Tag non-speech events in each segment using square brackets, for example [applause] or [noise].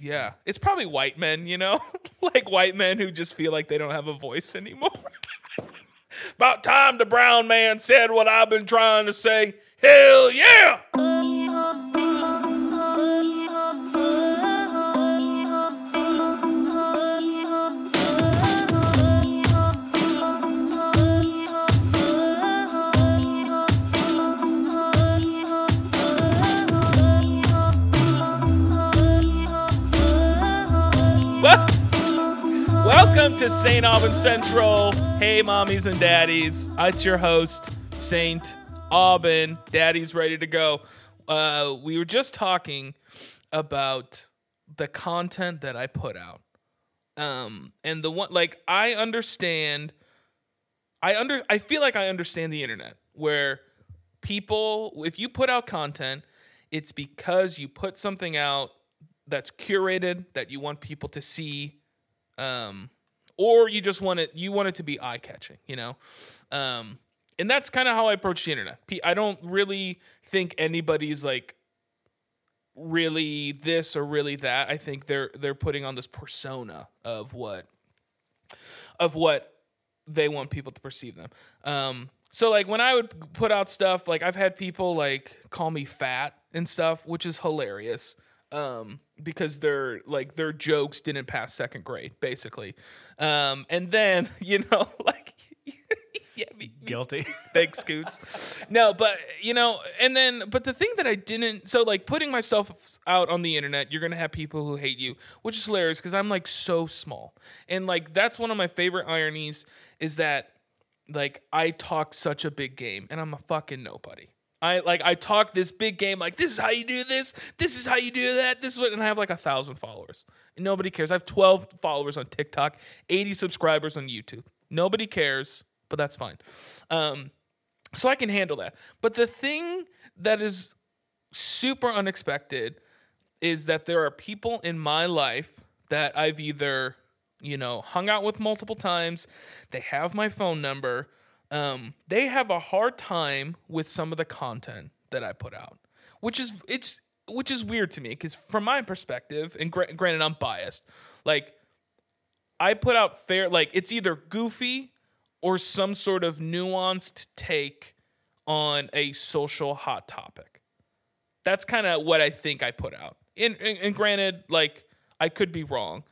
Yeah, it's probably white men, you know, [laughs] like white men who just feel like they don't have a voice anymore. [laughs] About time the brown man said what I've been trying to say. Hell yeah! Welcome to St. Aubin Central. Hey, mommies and daddies. It's your host, St. Aubin. Daddy's ready to go. Uh, we were just talking about the content that I put out. Um, and the one, like, I understand. I under. I feel like I understand the internet where people, if you put out content, it's because you put something out that's curated that you want people to see um, or you just want it you want it to be eye catching you know? Um, and that's kind of how i approach the internet. I don't really think anybody's like really this or really that. I think they're they're putting on this persona of what of what they want people to perceive them. Um, so like when i would put out stuff like i've had people like call me fat and stuff which is hilarious. Um, because their like their jokes didn't pass second grade, basically. Um, and then [laughs] you know, [laughs] like, [laughs] yeah, me, Guilty. thanks, Scoots. no, but you know, and then, but the thing that I didn't, so like putting myself out on the internet, you're gonna have people who hate you, which is hilarious because I'm like so small, and like that's one of my favorite ironies is that like I talk such a big game and I'm a fucking nobody. I like I talk this big game like this is how you do this, this is how you do that, this is what and I have like a thousand followers. And nobody cares. I have 12 followers on TikTok, 80 subscribers on YouTube. Nobody cares, but that's fine. Um so I can handle that. But the thing that is super unexpected is that there are people in my life that I've either, you know, hung out with multiple times, they have my phone number, um, they have a hard time with some of the content that I put out, which is it's which is weird to me because from my perspective, and gra- granted I'm biased, like I put out fair like it's either goofy or some sort of nuanced take on a social hot topic. That's kind of what I think I put out. And, and, and granted, like I could be wrong,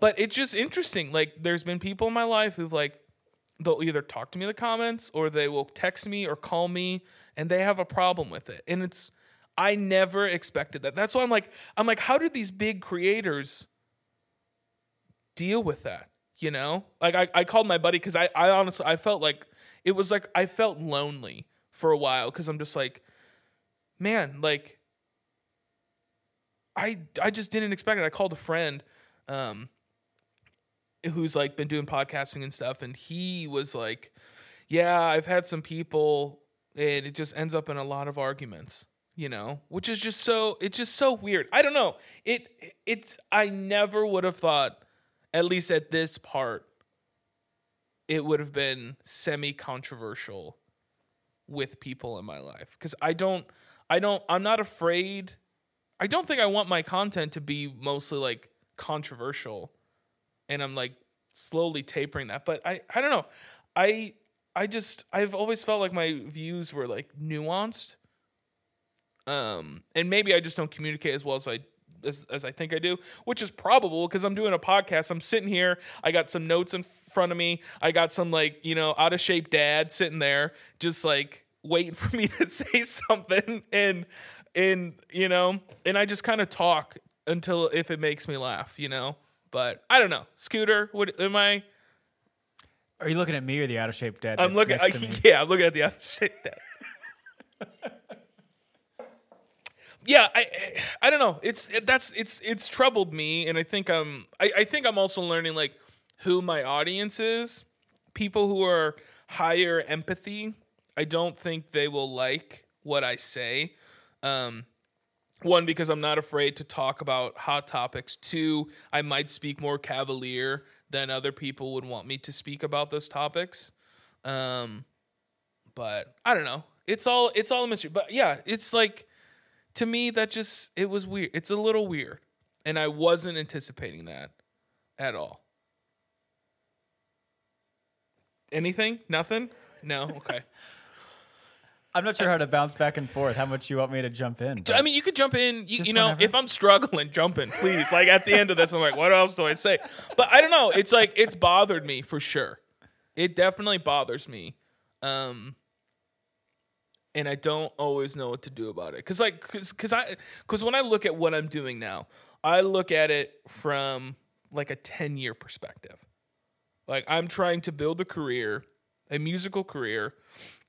but it's just interesting. Like there's been people in my life who've like they'll either talk to me in the comments or they will text me or call me and they have a problem with it. And it's I never expected that. That's why I'm like I'm like how did these big creators deal with that? You know? Like I, I called my buddy because I, I honestly I felt like it was like I felt lonely for a while because I'm just like, man, like I I just didn't expect it. I called a friend, um, who's like been doing podcasting and stuff, and he was like, Yeah, I've had some people and it just ends up in a lot of arguments you know which is just so it's just so weird. I don't know. It it's i never would have thought at least at this part it would have been semi controversial with people in my life because i don't i don't i'm not afraid. I don't think i want my content to be mostly like controversial and i'm like slowly tapering that but i i don't know. I i just i've always felt like my views were like nuanced um and maybe i just don't communicate as well as i as, as i think i do which is probable because i'm doing a podcast. I'm sitting here. I got some notes in front of me. I got some like you know out of shape dad sitting there just like waiting [laughs] for me to [laughs] say something and and you know and i just kind of talk until if it makes me laugh you know but i don't know. Scooter what am i? Are you looking at me or the out of shape dad? i'm looking [laughs] me? yeah i'm looking at the out of shape dad. Yeah I, I i don't know. It's it, that's it's it's troubled me and i think i'm I, I think i'm also learning like who my audience is. People who are higher empathy i don't think they will like what i say. Um one because i'm not afraid to talk about hot topics two i might speak more cavalier than other people would want me to speak about those topics um but i don't know it's all it's all a mystery but yeah it's like to me that just it was weird it's a little weird And I wasn't anticipating that at all. Anything? Nothing? No? Okay. [laughs] I'm not sure how to bounce back and forth. How much you want me to jump in? I mean, you could jump in. You, you know, whenever. if I'm struggling, jump in, please. Like at the end of this, I'm like, what else do I say? But I don't know. It's like it's bothered me for sure. It definitely bothers me, um, and I don't always know what to do about it. Cause like, cause, cause I, cause when I look at what I'm doing now, I look at it from like a ten year perspective. Like I'm trying to build a career, a musical career,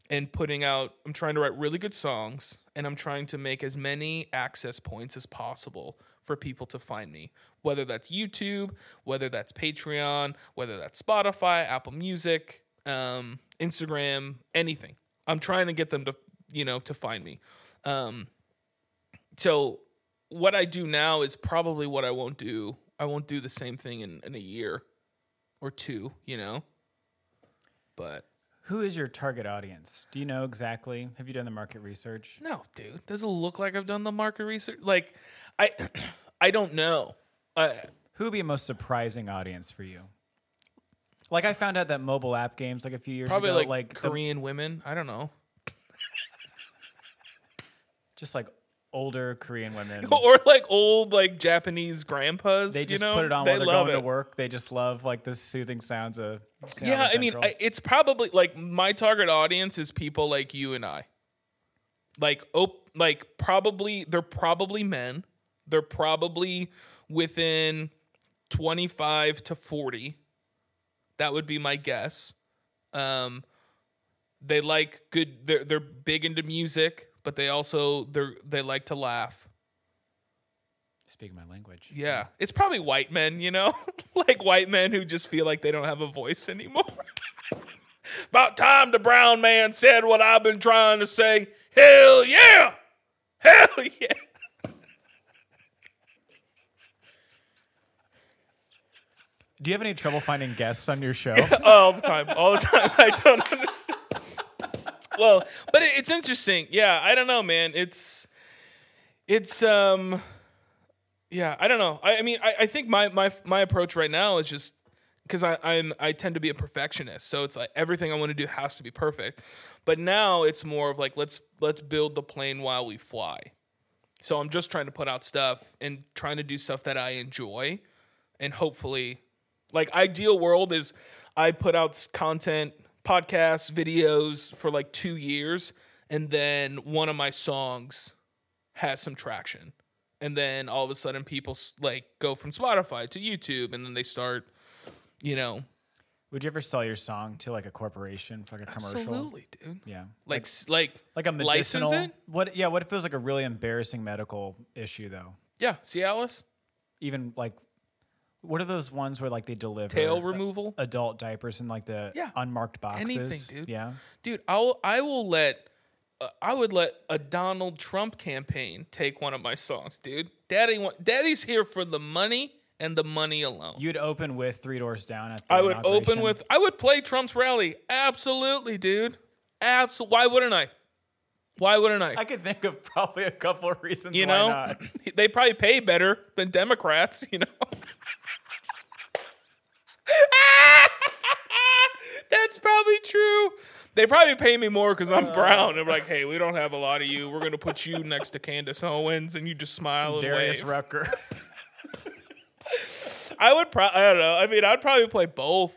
and putting out I'm trying to write really good songs and I'm trying to make as many access points as possible for people to find me. Whether that's YouTube, whether that's Patreon, whether that's Spotify, Apple Music, um, Instagram, anything. I'm trying to get them to you know to find me. Um, so what I do now is probably what I won't do. I won't do the same thing in, in a year or two, you know. But Who is your target audience? Do you know exactly? Have you done the market research? No, dude. Does it look like I've done the market research? Like, I, [clears throat] I don't know. Uh, Who would be a most surprising audience for you? Like I found out that mobile app games like a few years probably ago, like, like the- Korean women. I don't know. just like older Korean women. [laughs] Or like old like Japanese grandpas. they you just know? put it on They while they're going to work. They just love like the soothing sounds of. Sound Yeah, I mean, I, it's probably like my target audience is people like you and I. Like, op- like probably they're probably men. They're probably within twenty five to forty. That would be my guess. Um, they like good. They're they're big into music, but they also they're they like to laugh. speak my language. Yeah, it's probably white men, you know, [laughs] like white men who just feel like they don't have a voice anymore. [laughs] About time the brown man said what I've been trying to say. Hell yeah! Hell [laughs] yeah! Do you have any trouble finding guests on your show? all the time, all the time. I don't understand. Well, but it, it's interesting. Yeah, I don't know, man. It's it's um yeah, I don't know. I, I mean, I, I think my my my approach right now is just because I I'm I tend to be a perfectionist, so it's like everything I want to do has to be perfect. But now it's more of like let's let's build the plane while we fly. So I'm just trying to put out stuff and trying to do stuff that I enjoy, and hopefully, like ideal world is I put out content, podcasts, videos for like two years, and then one of my songs has some traction, and then all of a sudden people like go from Spotify to YouTube, and then they start, you know, Would you ever sell your song to like a corporation for like a commercial? absolutely, dude. Yeah. Like s- like like a medicinal. What? Yeah. What if it was like a really embarrassing medical issue though? Yeah, see Alice Even like, what are those ones where like they deliver tail removal. adult diapers and like the Yeah. unmarked boxes? Anything, dude. Yeah. dude i'll i will let uh, i would let a donald trump campaign take one of my songs dude daddy want, daddy's here for the money and the money alone You'd open with Three Doors Down at the i would open with i would play trump's rally absolutely dude absolutely why wouldn't i why wouldn't i, I could think of probably a couple of reasons you why know not. [laughs] they probably pay better than democrats you know [laughs] That's probably true. They probably pay me more because Uh. I'm brown. They're like, hey, we don't have a lot of you. We're gonna put you next to Candace Owens, and you just smile and Darius wave. Rucker. [laughs] I would probably, I don't know. I mean, I'd probably play both.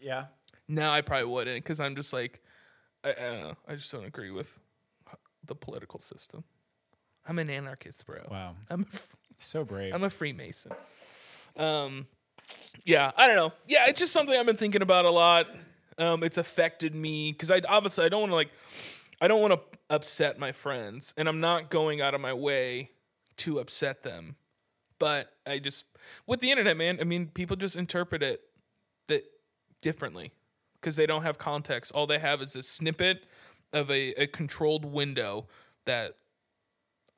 yeah. No, I probably wouldn't because I'm just like, I, I don't know. I just don't agree with the political system. I'm an anarchist, bro. Wow. I'm a, So brave. I'm a Freemason. Um, yeah, I don't know. Yeah, it's just something I've been thinking about a lot. Um, it's affected me because I obviously I don't want to like, I don't want to upset my friends, and I'm not going out of my way to upset them. But I just with the internet, man. I mean, people just interpret it that differently because they don't have context. All they have is a snippet of a, a controlled window that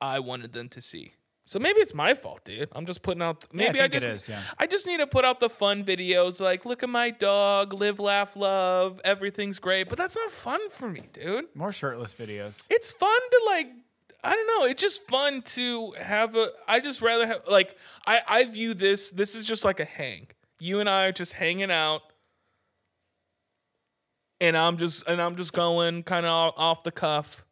I wanted them to see. So maybe it's my fault, dude. I'm just putting out. Maybe I, think it just. is, yeah. I just need to put out the fun videos, like look at my dog, live, laugh, love, everything's great. But that's not fun for me, dude. More shirtless videos. It's fun to like. I don't know. It's just fun to have a. I just rather have like I I view this. This is just like a hang. You and I are just hanging out, and I'm just and I'm just going kind of off the cuff,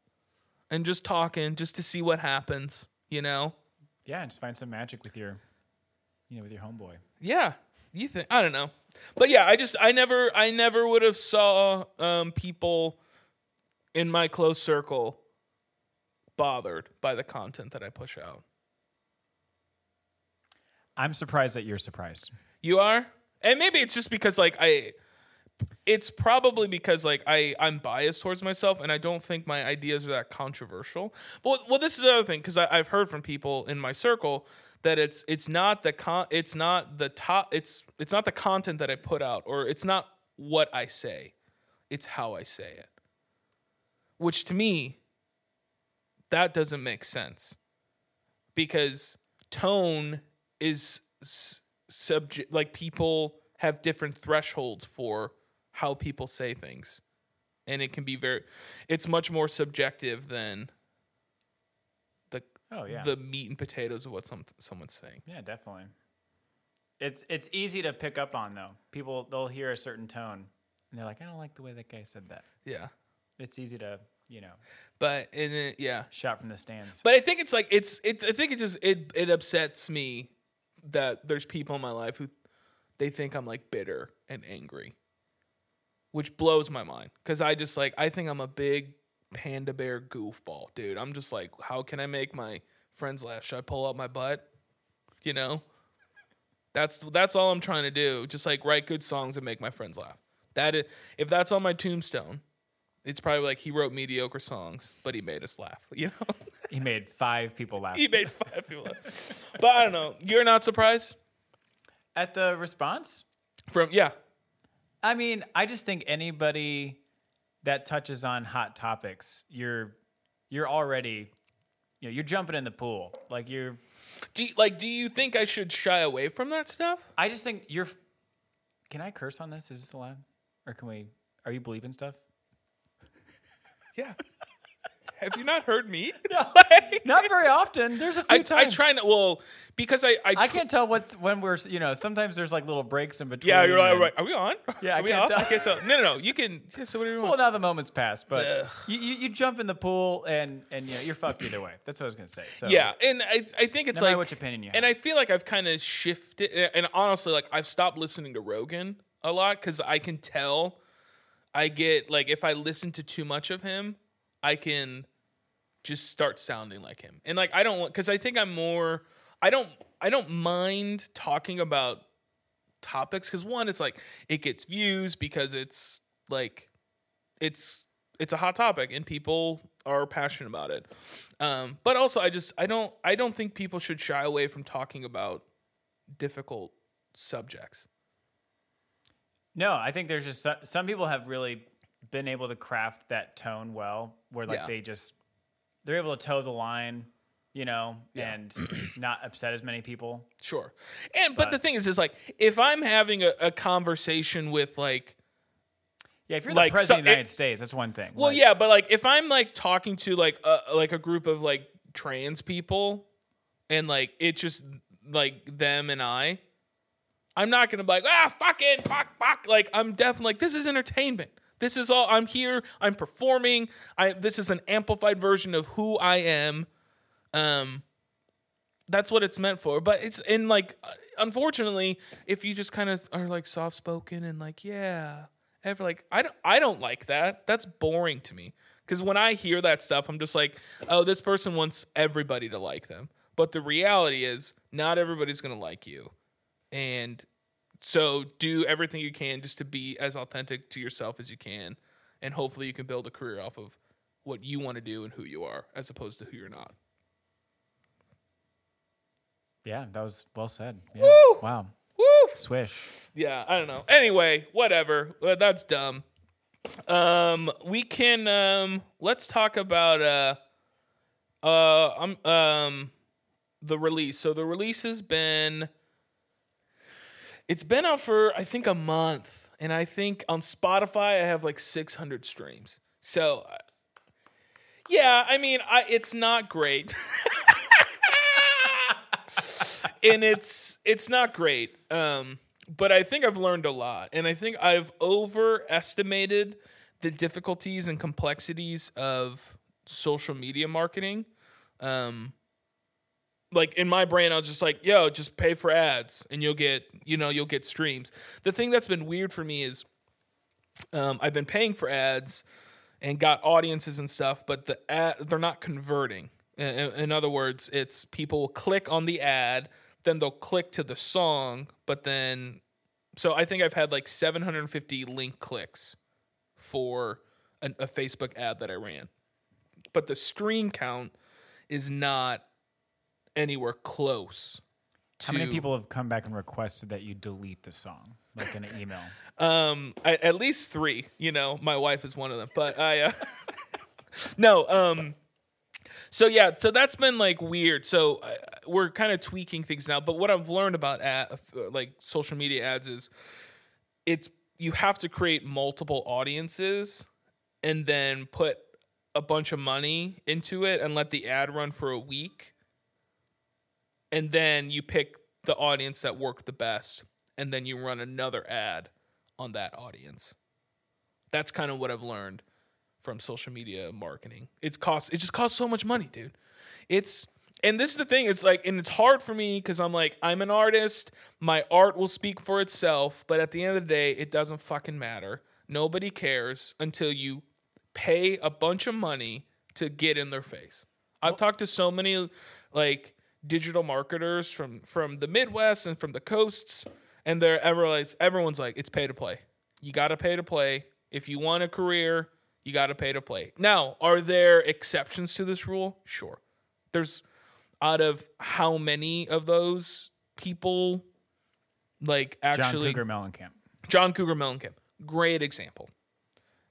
and just talking just to see what happens. You know. Yeah, just find some magic with your, you know, with your homeboy. Yeah. You think I don't know. But yeah, I just I never I never would have saw um people in my close circle bothered by the content that I push out. I'm surprised that you're surprised. You are? And maybe it's just because like I it's probably because like I I'm biased towards myself and I don't think my ideas are that controversial. But well this is the other thing because I've heard from people in my circle that it's it's not the con it's not the top it's it's not the content that I put out or it's not what I say. It's how I say it. Which to me that doesn't make sense. Because tone is subject like people have different thresholds for how people say things. And it can be very it's much more subjective than the Oh yeah. the meat and potatoes of what some someone's saying. yeah, definitely. It's it's easy to pick up on though. People they'll hear a certain tone and they're like, I don't like the way that guy said that. Yeah. It's easy to, you know, But and it, yeah. shot from the stands. But I think it's like it's it I think it just it it upsets me that there's people in my life who they think I'm like bitter and angry. Which blows my mind cuz I just like I think I'm a big panda bear goofball, dude. I'm just like how can I make my friends laugh? Should I pull out my butt? You know? That's that's all I'm trying to do. Just like write good songs and make my friends laugh. That is, if that's on my tombstone, it's probably like he wrote mediocre songs, but he made us laugh. [laughs] You know? he made five people laugh. [laughs] he made five people laugh. But I don't know. You're not surprised At the response, from yeah. I mean, I just think anybody that touches on hot topics, you're you're already you know, you're jumping in the pool. Like you're Do you, like do you think I should shy away from that stuff? I just think you're Can I curse on this? Is this allowed? Or can we are you bleeping stuff? Yeah. Have you not heard me? [laughs] [laughs] Not very often. There's a few I, I try not well because I I, I can't tell what's when we're you know sometimes there's like little breaks in between. Yeah, you're right, right. Are we on? Yeah, I Are we can't off? tell. I can't tell. No, no, no. You can. Yeah, so what do you want? Well, now the moment's passed, but you, you, you jump in the pool and and you know, you're fucked either way. That's what I was gonna say. So Yeah, and I I think it's no like which opinion you have. and I feel like I've kind of shifted. And honestly, like I've stopped listening to Rogan a lot because I can tell I get like if I listen to too much of him, I can just start sounding like him. And like I don't want because I think I'm more. I don't. I don't mind talking about topics because one, it's like it gets views because it's like it's it's a hot topic and people are passionate about it. Um, but also, I just I don't I don't think people should shy away from talking about difficult subjects. No, I think there's just some people have really been able to craft that tone well, where like Yeah. they just they're able to toe the line, you know, Yeah. and [clears throat] not upset as many people. Sure. And but, But- the thing is, is like if I'm having a, a conversation with like Yeah, if you're Like, the president so- of the United it- States, that's one thing. Well, Like, yeah, but like if I'm like talking to like a like a group of like trans people, and like it's just like them and I, I'm not gonna be like ah fucking fuck fuck. Like I'm definitely like this is entertainment. This is all I'm here. I'm performing. I this is an amplified version of who I am. Um, that's what it's meant for. But it's in like unfortunately, if you just kind of are like soft spoken and like yeah, ever like I don't I don't like that. That's boring to me. Because when I hear that stuff, I'm just like, oh, this person wants everybody to like them. But the reality is, not everybody's gonna like you, and so do everything you can just to be as authentic to yourself as you can, and hopefully you can build a career off of what you want to do and who you are, as opposed to who you're not. yeah, that was well said. Yeah. Woo! Wow, Woo! swish. Yeah, I don't know. Anyway, whatever. Uh, That's dumb. Um, we can um, let's talk about uh, uh, um, um, the release. So the release has been, it's been out for I think a month, and I think on Spotify I have like 600 streams. So, Yeah, I mean, I, it's not great. [laughs] and it's it's not great. Um, but I think I've learned a lot, and I think I've overestimated the difficulties and complexities of social media marketing. Um, like in my brain, I was just like, "Yo, just pay for ads, and you'll get, you know, you'll get streams." The thing that's been weird for me is, um, I've been paying for ads and got audiences and stuff, but the ad, they're not converting. In, in other words, it's people will click on the ad, then they'll click to the song, but then, so I think I've had like 750 link clicks for an, a Facebook ad that I ran, but the stream count is not anywhere close. How many people have come back and requested that you delete the song, like in an email? [laughs] Um, I, at least three. You know, my wife is one of them. But I, uh, [laughs] no. Um, so yeah, so that's been like weird. So uh, we're kind of tweaking things now. But what I've learned about ad, uh, like social media ads is, it's you have to create multiple audiences, and then put a bunch of money into it and let the ad run for a week, and then you pick the audience that worked the best, and then you run another ad on that audience. That's kind of what I've learned from social media marketing. It's cost it just costs so much money, dude. It's and this is the thing, it's like and it's hard for me cuz I'm like I'm an artist, my art will speak for itself, but at the end of the day, it doesn't fucking matter. Nobody cares until you pay a bunch of money to get in their face. I've talked to so many like digital marketers from from the Midwest and from the coasts, and they're ever like everyone's like it's pay to play. You got to pay to play if you want a career. You got to pay to play. Now, are there exceptions to this rule? Sure. There's out of how many of those people like actually John Cougar Mellencamp. John Cougar Mellencamp. Great example.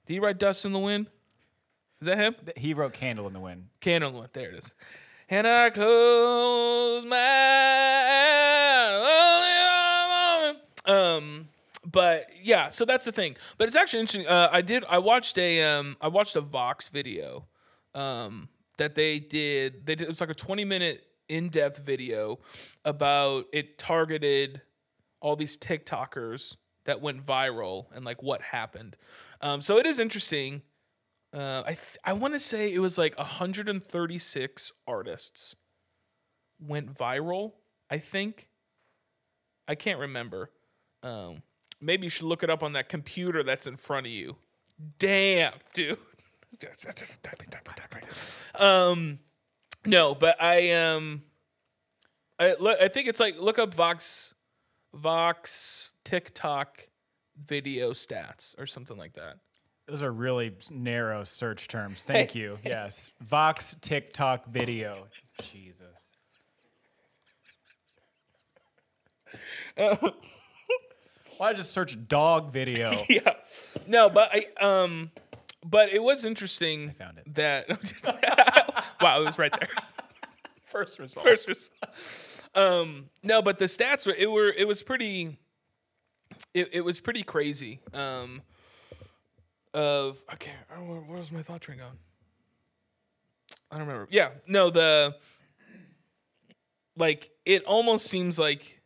Did he write Dust in the Wind? Is that him? He wrote "Candle in the Wind." Candle in the Wind. There it is. And I close my eyes. Um, but yeah, so that's the thing. But it's actually interesting. Uh, I did. I watched a. Um, I watched a Vox video. Um, that they did. They did. It was like a twenty minute in depth video about it targeted all these TikTokers that went viral and like what happened. Um, so it is interesting. Uh, I th- I want to say it was like 136 artists went viral. I think. I can't remember. Um, maybe you should look it up on that computer that's in front of you. Damn, dude. um, no, but I um, I. I think it's like look up Vox, Vox TikTok video stats or something like that. Those are really narrow search terms. [laughs] Thank you. Yes, Vox TikTok video. Jesus. [laughs] Why just search dog video? [laughs] yeah. No, but I um but it was interesting I found it. that wow, it was right there. First result. First result. um no, but the stats were it were it was pretty it, it was pretty crazy. Um of okay, I don't know, where was my thought train going? I don't remember. Yeah, no, the like it almost seems like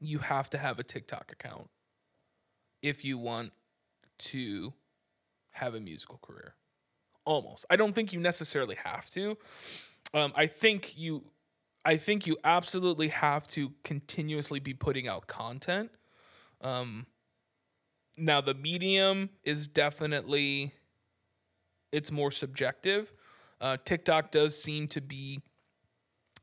you have to have a TikTok account if you want to have a musical career. Almost. I don't think you necessarily have to. Um, I think you I think you absolutely have to continuously be putting out content. Um, now the medium is definitely it's more subjective. Uh, TikTok does seem to be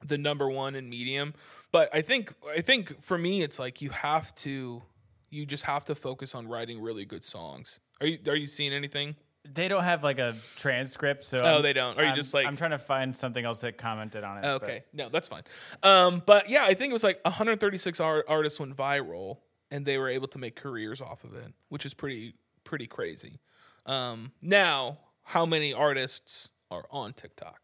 the number one in medium, but I think I think for me it's like you have to you just have to focus on writing really good songs. Are you are you seeing anything? They don't have like a transcript, so Oh, I'm- they don't. Are you I'm- just like- I'm trying to find something else that commented on it. Oh, but- Okay, no, that's fine. Um, but yeah, I think it was like 136 art- artists went viral, and they were able to make careers off of it, which is pretty pretty crazy. Um, now, how many artists are on TikTok?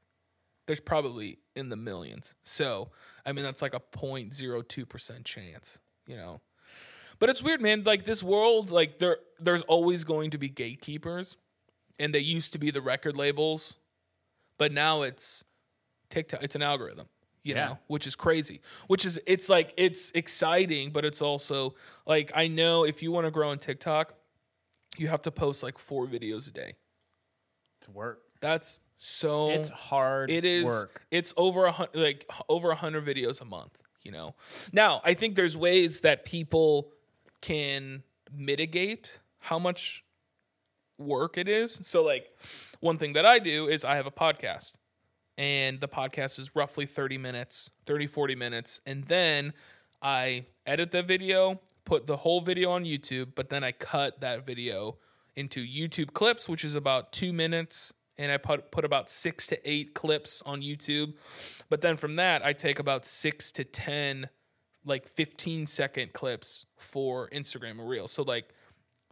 There's probably in the millions. So, I mean, that's like a 0.02 percent chance, you know. But it's weird, man. Like this world, like there, there's always going to be gatekeepers, and they used to be the record labels but now it's TikTok. It's an algorithm, you Yeah. know, which is crazy. Which is it's like it's exciting, but it's also like I know if you want to grow on TikTok, you have to post like four videos a day. It's work. That's so It's hard it is work. it's over a hundred, like over a hundred videos a month you know now i think there's ways that people can mitigate how much work it is so like one thing that i do is i have a podcast and the podcast is roughly 30 minutes 30 40 minutes. And then i edit the video put the whole video on youtube but then i cut that video into youtube clips which is about two minutes. And i put, put about six to eight clips on youtube. But then from that i take about six to ten like 15 second clips for instagram and reels. So like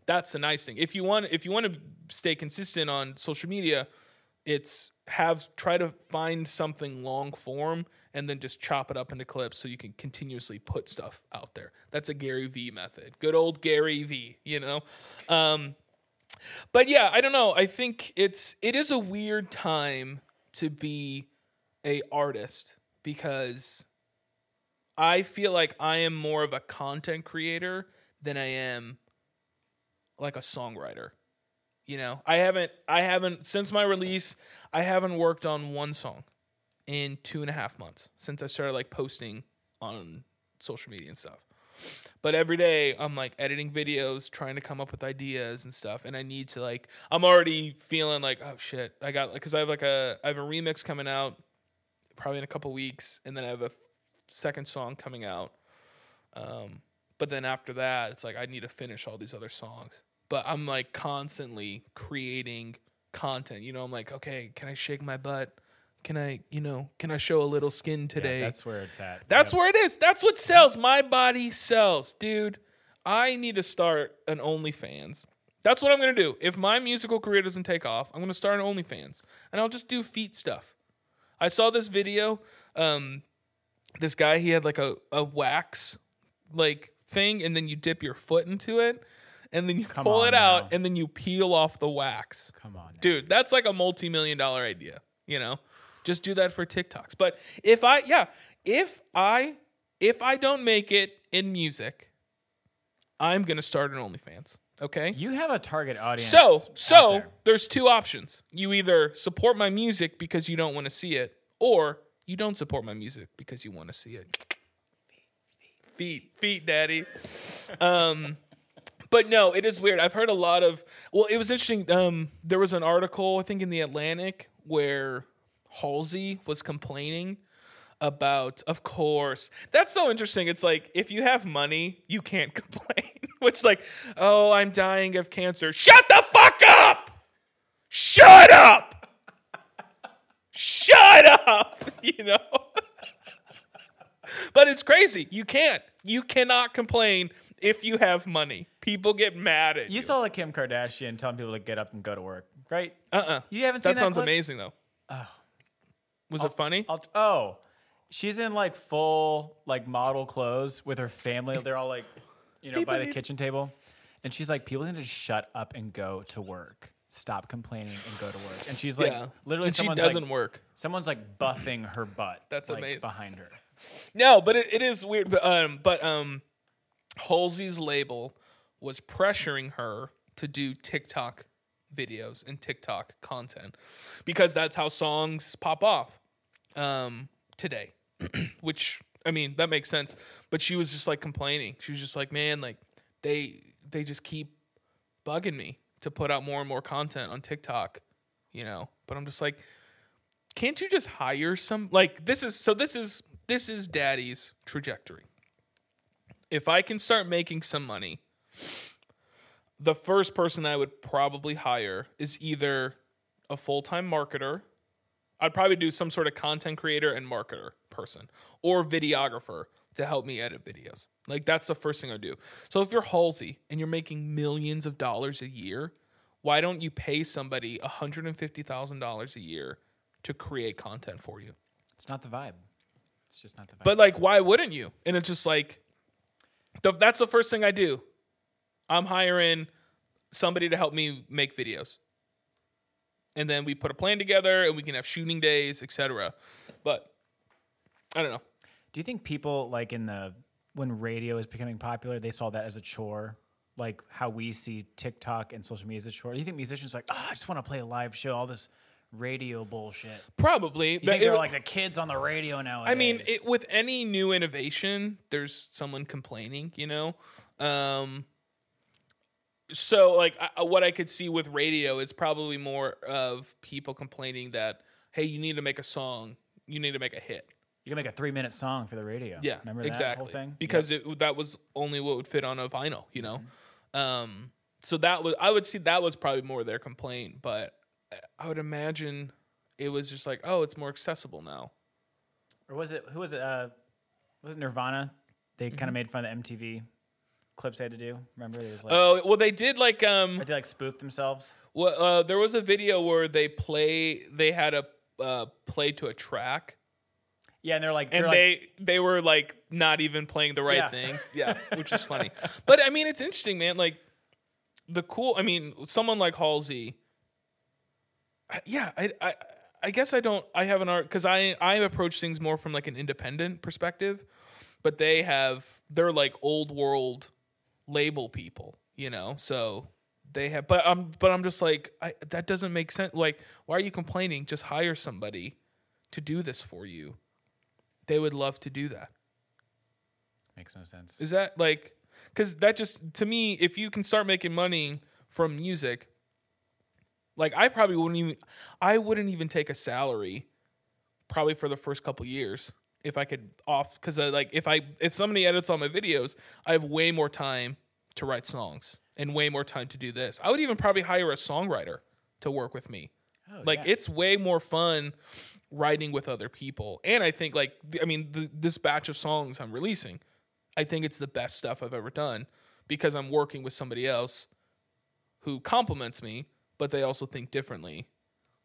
that's the nice thing. If you want if you want to stay consistent on social media, it's have try to find something long form and then just chop it up into clips so you can continuously put stuff out there. That's a Gary V method. Good old Gary V, you know. Um but yeah, I don't know. I think it's it is a weird time to be a artist because I feel like I am more of a content creator than I am like a songwriter. You know, I haven't I haven't since my release, I haven't worked on one song in two and a half months since I started like posting on social media and stuff. But every day I'm like editing videos, trying to come up with ideas and stuff, and I need to like I'm already feeling like oh shit, I got like, because I have like a I have a remix coming out probably in a couple weeks, and then I have a f- second song coming out. Um, but then after that, it's like I need to finish all these other songs. But I'm like constantly creating content. You know, I'm like, okay, can I shake my butt? Can I, you know, can I show a little skin Yeah, today? that's where it's at. That's Yep. where it is. That's what sells. My body sells, dude. I need to start an OnlyFans. That's what I'm gonna do. If my musical career doesn't take off, I'm gonna start an OnlyFans, and I'll just do feet stuff. I saw this video. Um, this guy he had like a, a wax like thing, and then you dip your foot into it, and then you Come pull on it out, now. and then you peel off the wax Come on, now. dude that's like a multi-million dollar idea you know just do that for tiktoks but if i yeah if i if i don't make it in music i'm gonna start an onlyfans okay You have a target audience. so so there. there's two options you either support my music because you don't want to see it or you don't support my music because you want to see it feet feet daddy um but no, it is weird. I've heard a lot of. Well, it was interesting. Um, there was an article I think in the Atlantic where Halsey was complaining about. Of course, that's so interesting. It's like if you have money, you can't [laughs] complain. Which, like, oh, I'm dying of cancer. Shut the fuck up. Shut up. Shut up. [laughs] You know. [laughs] but it's crazy. You can't. You cannot complain if you have money. People get mad at you. you saw like Kim Kardashian telling people to get up and go to work, right? uh-uh. You haven't seen That that sounds clip? amazing though. Oh. Was it funny? I'll, oh, she's in like full like model clothes with her family. They're all like, you know, by the need- kitchen table, and she's like, people need to shut up and go to work. Stop complaining and go to work. And she's like, yeah. literally, and she someone's doesn't like, work. someone's like buffing her butt. That's like, amazing. behind her. No, but it, it is weird. But um, but um, Halsey's label was pressuring her to do TikTok videos and TikTok content because that's how songs pop off um, today. [clears throat] Which I mean, that makes sense. But she was just like complaining. She was just like, man, like they they just keep bugging me to put out more and more content on TikTok, you know. But I'm just like, can't you just hire some like this is so this is this is daddy's trajectory. If I can start making some money, the first person I would probably hire is either a full-time marketer. I'd probably do some sort of content creator and marketer person or videographer to help me edit videos. Like that's the first thing I do. So if you're Halsey and you're making millions of dollars a year, why don't you pay somebody $150,000 a year to create content for you? It's not the vibe. It's just not the vibe. But like, why wouldn't you? And it's just like, that's the first thing I do. I'm hiring somebody to help me make videos. and then we put a plan together, and we can have shooting days, etc. But I don't know. Do you think people like in the when radio is becoming popular, they saw that as a chore? Like how we see TikTok and social media as a chore. Do you think musicians like, oh, I just want to play a live show, all this radio bullshit? Probably. You think it- they're like the kids on the radio nowadays? I mean, it, with any new innovation, there's someone complaining, you know. Um, so, like, I, what I could see with radio is probably more of people complaining that, hey, you need to make a song, you need to make a hit. you can make a three minute song for the radio. Yeah, remember that exactly. whole thing? Because it, that was only what would fit on a vinyl, you know. Mm-hmm. Um, so that was I would see that was probably more their complaint, but I- would imagine it was just like, oh, it's more accessible now. or was it who was it? Uh, was it Nirvana? They Mm-hmm. kind of made fun of the MTV clips they had to do. Remember, it was like Oh well, they did like um. they like spoofed themselves. Well, uh, there was a video where they play. They had a uh, play to a track, Yeah, and they're like, and they're like, they they were like not even playing the right Yeah. things. Yeah, [laughs] which is funny. But I mean, it's interesting, man. Like the cool. I mean, someone like Halsey. Yeah, I I I guess I don't. I have an art because I I approach things more from like an independent perspective, but they have they're like old world label people, you know. So they have, but I'm but I'm just like I, that doesn't make sense. Like, why are you complaining? Just hire somebody to do this for you. They would love to do that. makes no sense. Is that like cuz that just to me if you can start making money from music like I probably wouldn't even I wouldn't even take a salary probably for the first couple years if I could off cuz uh, like if I if somebody edits all my videos I have way more time to write songs and way more time to do this. I would even probably hire a songwriter to work with me. Oh, like yeah. it's way more fun writing with other people. And I think like I mean th- this batch of songs I'm releasing, I think it's the best stuff I've ever done because I'm working with somebody else who compliments me, but they also think differently.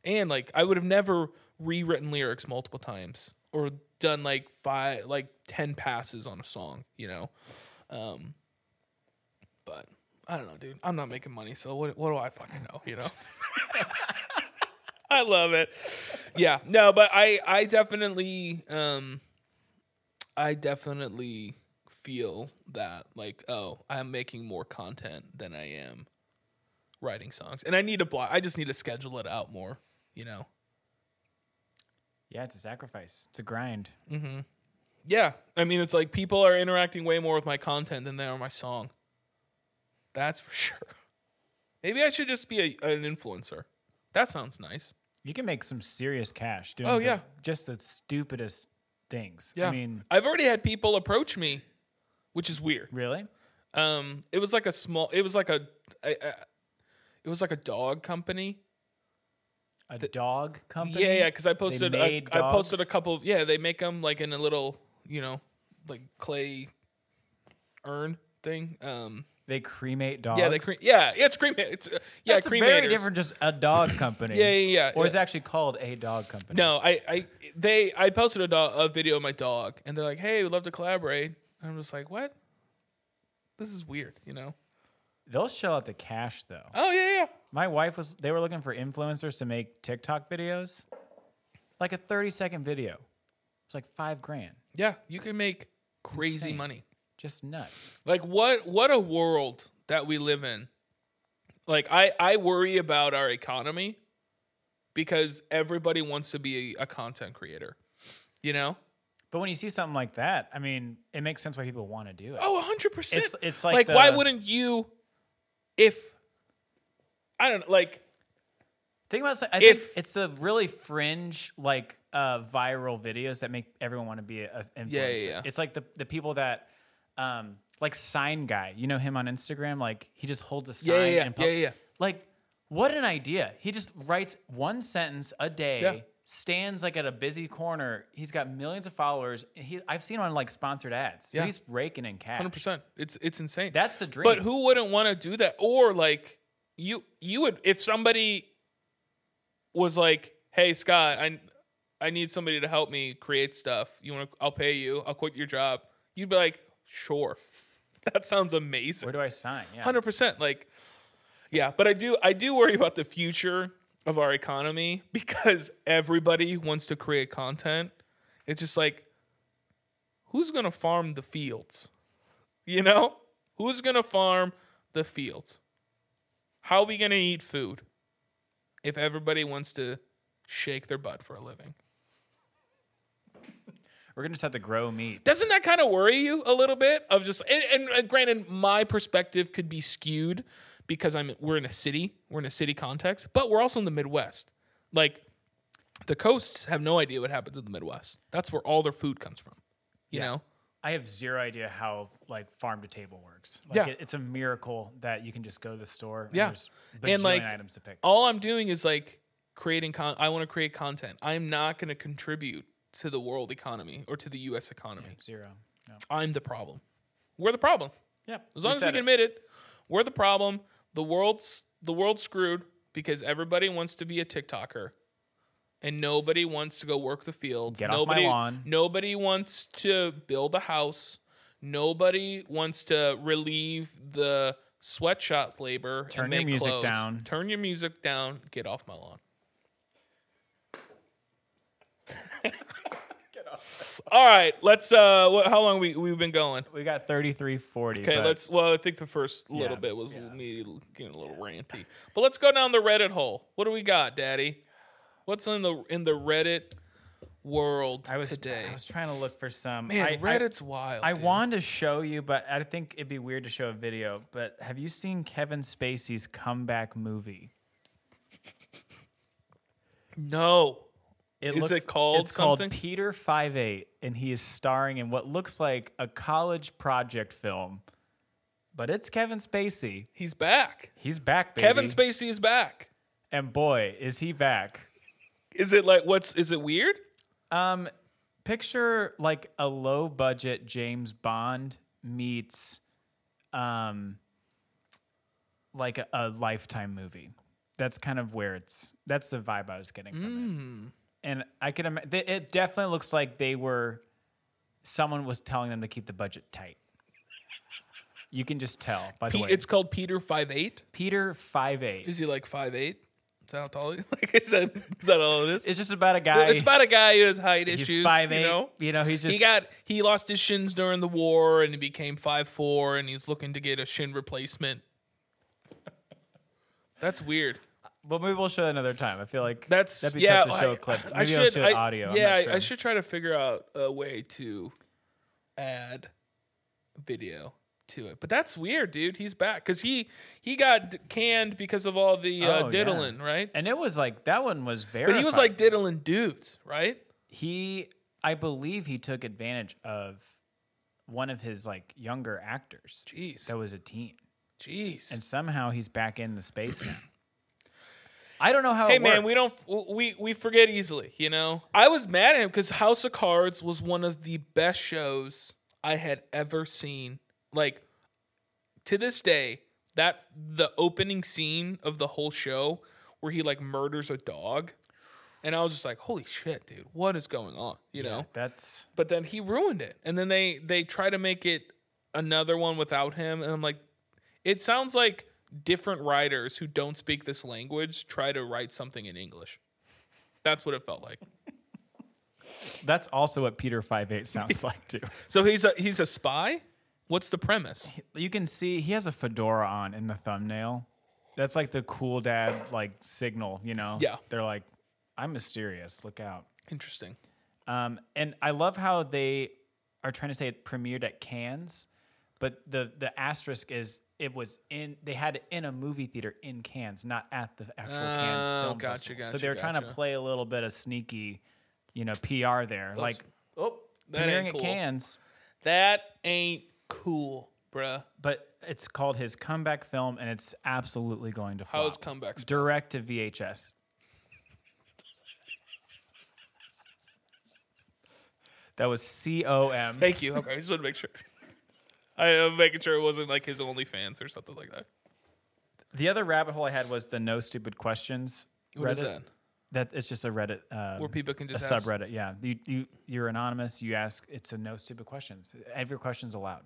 And like I would have never rewritten lyrics multiple times or done like five like 10 passes on a song, you know. Um but I don't know, dude. I'm not making money, so what what do I fucking know, you know? [laughs] [laughs] I love it. Yeah. No, but I I definitely um I definitely feel that like oh, I'm making more content than I am writing songs. And I need to block I just need to schedule it out more, you know. yeah, it's a sacrifice. It's a grind. Yeah. I mean, it's like people are interacting way more with my content than they are my song. That's for [laughs] sure. Maybe I should just be a, an influencer. That sounds nice. You can make some serious cash doing Oh, the- yeah. just the stupidest things. Yeah. I mean, I've already had people approach me, which is weird. really? Um, it was like a small. It was like a it was like a dog company. A dog company? Yeah, yeah. Because I posted. A, I posted a couple. Of, yeah, they make them like in a little, you know, like clay urn thing. Um, They cremate dogs. yeah, they. Cre- yeah, yeah, it's cremate. It's uh, yeah, That's cremators. very different. Just a dog company. Yeah, yeah, yeah. Or is yeah. it actually called a dog company? No, I, I, they, I posted a, dog, a video of my dog, and they're like, "Hey, we'd love to collaborate." And I'm just like, "What? This is weird," you know? They'll shell out the cash though. Oh yeah, yeah. My wife was. They were looking for influencers to make TikTok videos, like a thirty second video. It's like five grand. Yeah, you can make crazy Insane. money. Just nuts. Like what what a world that we live in. Like I I worry about our economy because everybody wants to be a, a content creator. You know? But when you see something like that, I mean, it makes sense why people want to do it. Oh, 100%. It's- it's like why the- wouldn't you if I don't know, like Think about. I If- think it's the really fringe, like uh, viral videos that make everyone want to be a, a influencer. Yeah, yeah, yeah. It's like the the people that, um, like sign guy. You know him on Instagram. Like he just holds a sign. Yeah, yeah, yeah. and Yeah, yeah, yeah. Like what an idea! He just writes one sentence a day. Stands like at a busy corner. He's got millions of followers. He, I've seen him on like sponsored ads. So Yeah. he's raking in cash. 100%. It's it's insane. That's the dream. But who wouldn't want to do that? Or like you you would if somebody was like, "Hey Scott, I I need somebody to help me create stuff. You want to I'll pay you. I'll quit your job." You'd be like, "Sure." [laughs] That sounds amazing. Where do I sign? Yeah. 100% like yeah, but I do I do worry about the future of our economy because everybody wants to create content. It's just like, who's gonna farm the fields? You know, who's gonna farm the fields? How are we gonna eat food if everybody wants to shake their butt for a living? We're gonna just have to grow meat. Doesn't that kind of worry you a little bit? Of just and, and, and granted, my perspective could be skewed because I'm we're in a city, we're in a city context, but we're also in the Midwest. Like the coasts have no idea what happens in the Midwest. That's where all their food comes from. You Yeah. know, I have zero idea how like farm to table works. Like, Yeah. it- it's a miracle that you can just go to the store. And Yeah. there's And, like, items to pick. all I'm doing is like creating con. I want to create content. I'm not going to contribute to the world economy or to the U.S. economy. Zero. No. I'm the problem. We're the problem. Yeah. As long as we can admit it, we're the problem. The world's the world's screwed because everybody wants to be a TikToker. And nobody wants to go work the field. Get off my nobody, lawn. Nobody wants to build a house. Nobody wants to relieve the sweatshop labor. and Turn your music clothes. down. Turn your music down. Get off my lawn. [laughs] All right, let's. Uh, wh- how long we we've been going? We got 33 40. Okay, let's. Well, I think the first little Yeah, bit was yeah. me getting a little ranty, but let's go down the Reddit hole. What do we got, Daddy? What's in the in the Reddit world I was today? I was trying to look for some. Man, I, I- Reddit's wild. I dude. wanted to show you, but I think it'd be weird to show a video. But have you seen Kevin Spacey's comeback movie? no. It Is it called It's called? Peter Five Eight, and he is starring in what looks like a college project film. But it's Kevin Spacey. He's back. He's back, baby. Kevin Spacey is back. and boy, is he back. Is it like what's? Is it weird? Um, picture like a low budget James Bond meets, um, like a, a Lifetime movie. That's kind of where it's. That's the vibe I was getting from Hmm. it. And I can imagine it definitely looks like they were. Someone was telling them to keep the budget tight. You can just tell by the Pe- way. it's called Peter Five Eight. Peter Five Eight. Is he like five eight? Is that how tall he? [laughs] Like is that is that all it is? It's just about a guy. it's about a guy who has height he's issues. five you eight. know? you know, he's just he got he lost his shins during the war and he became five four and he's looking to get a shin replacement. [laughs] That's weird. Well, maybe we'll show it another time. I feel like That's that'd be yeah. tough to show I- a clip. I Maybe I'll show I- audio. Yeah, I- sure. I should try to figure out a way to add video to it. But that's weird, dude. He's back because he he got canned because of all the uh, Oh, yeah. diddling, right? And it was like that one was very. But he was like diddling dudes, right? he. I believe he took advantage of one of his like younger actors Jeez, that was a teen, jeez. and somehow he's back in the space now. I don't know how. Hey it man, we don't we we forget easily, you know. I was mad at him because House of Cards was one of the best shows I had ever seen. Like to this day, that the opening scene of the whole show where he like murders a dog, and I was just like, holy shit, dude, what is going on? You know. That's But then he ruined it, and then they they try to make it another one without him, and I'm like, it sounds like different writers who don't speak this language try to write something in English. That's what it felt like. [laughs] that's also what Peter Five Eight sounds [laughs] like too. So he's a he's a spy. What's the premise? You can see he has a fedora on in the thumbnail. That's like the cool dad like signal, you know. Yeah. they're like, I'm mysterious. Look out. Interesting. Um, and I love how they are trying to say it premiered at Cannes, but the the asterisk is it was in they had it in a movie theater in Cannes, not at the actual Cannes Oh, Film gotcha, Festival. so gotcha, they were trying to gotcha. play a little bit of sneaky, you know, PR there, like oh, that ain't premiering at cool. Cannes. That ain't cool, bruh. But it's called his comeback film, and it's absolutely going to flop. How is comeback? spelled? Direct to VHS. That was C O M. Thank you. Okay, I just want to make sure. I am making sure it wasn't like his OnlyFans or something like that. The other rabbit hole I had was the no stupid questions. What is Reddit. that? That it's just a Reddit uh, Where people can a just ask- subreddit. Yeah, you you you're anonymous. You ask. It's a no stupid questions. Every question's allowed.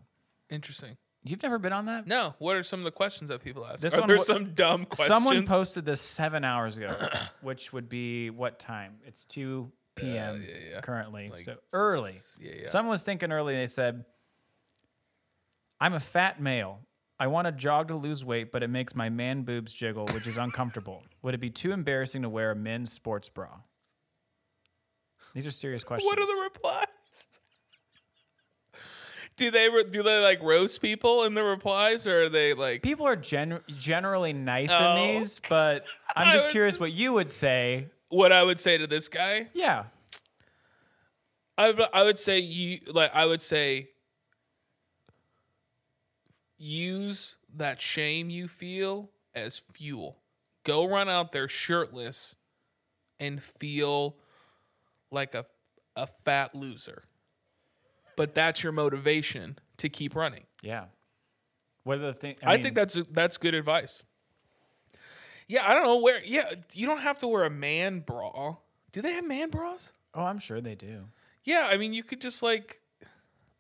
Interesting. You've never been on that? No. What are some of the questions that people ask? This are one there some dumb questions? Someone posted this seven hours ago, [coughs] which would be what time? It's 2 p.m. yeah, yeah. currently. Like, so early. yeah, yeah. Someone was thinking early, they said, I'm a fat male. I want to jog to lose weight, but it makes my man boobs jiggle, which is uncomfortable. [laughs] Would it be too embarrassing to wear a men's sports bra? These are serious questions. What are the replies? [laughs] do they re- do they like roast people in the replies, or are they like? People are gen- generally nice Oh. in these, but [laughs] I'm just curious just- what you would say. What I would say to this guy, Yeah. I I would say you like I would say use that shame you feel as fuel. Go run out there shirtless and feel like a a fat loser. But that's your motivation to keep running. Yeah. Whether the thing, I, mean, think that's that's good advice. Yeah, I don't know where. Yeah, you don't have to wear a man bra. Do they have man bras? Oh, I'm sure they do. Yeah, I mean, you could just like,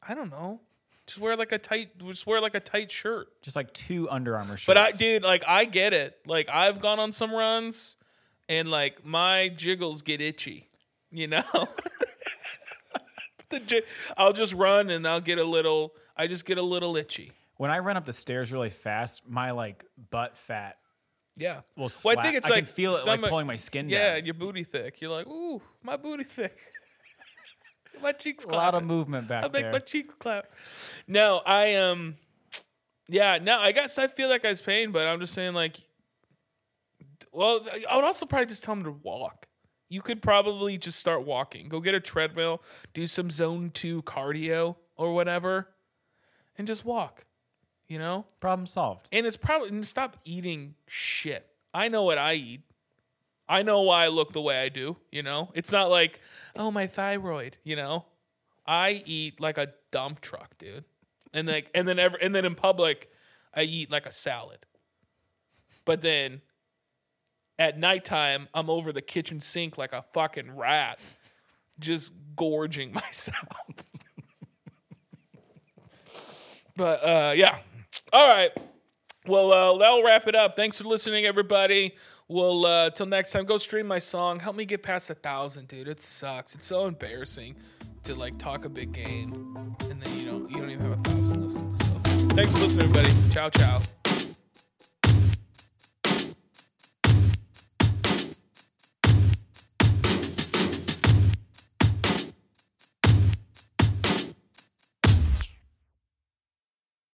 I don't know, just wear like a tight, just wear like a tight shirt. Just like two Under Armour shirts. But I, dude, like, I get it. Like, I've gone on some runs, and like my jiggles get itchy. You know, [laughs] the j- I'll just run and I'll get a little. I just get a little itchy. when I run up the stairs really fast, my like butt fat Yeah. will Well. I think it's I like can feel it like pulling my skin Yeah, down. your booty thick. You're like, ooh, my booty thick. [laughs] [laughs] my cheeks A lot of movement back I make there. my cheeks clap. No, I um, yeah, no, I guess I feel like I was pain, but I'm just saying like, well, I would also probably just tell him to walk. You could probably just start walking. Go get a treadmill, do some zone two cardio or whatever, and just walk. You know, Problem solved. and it's probably and stop eating shit. I know what I eat. I know why I look the way I do, you know? It's not like, oh my thyroid, you know? I eat like a dump truck, dude. And like and then ever and then in public, I eat like a salad. But then at nighttime, I'm over the kitchen sink like a fucking rat, just gorging [laughs] myself. but uh yeah. All right. Well, uh, that'll wrap it up. Thanks for listening, everybody. We'll uh, till next time. Go stream my song. Help me get past a thousand, dude. It sucks. It's so embarrassing to like talk a big game and then you don't you don't even have a thousand listens. So, thanks for listening, everybody. Ciao, ciao.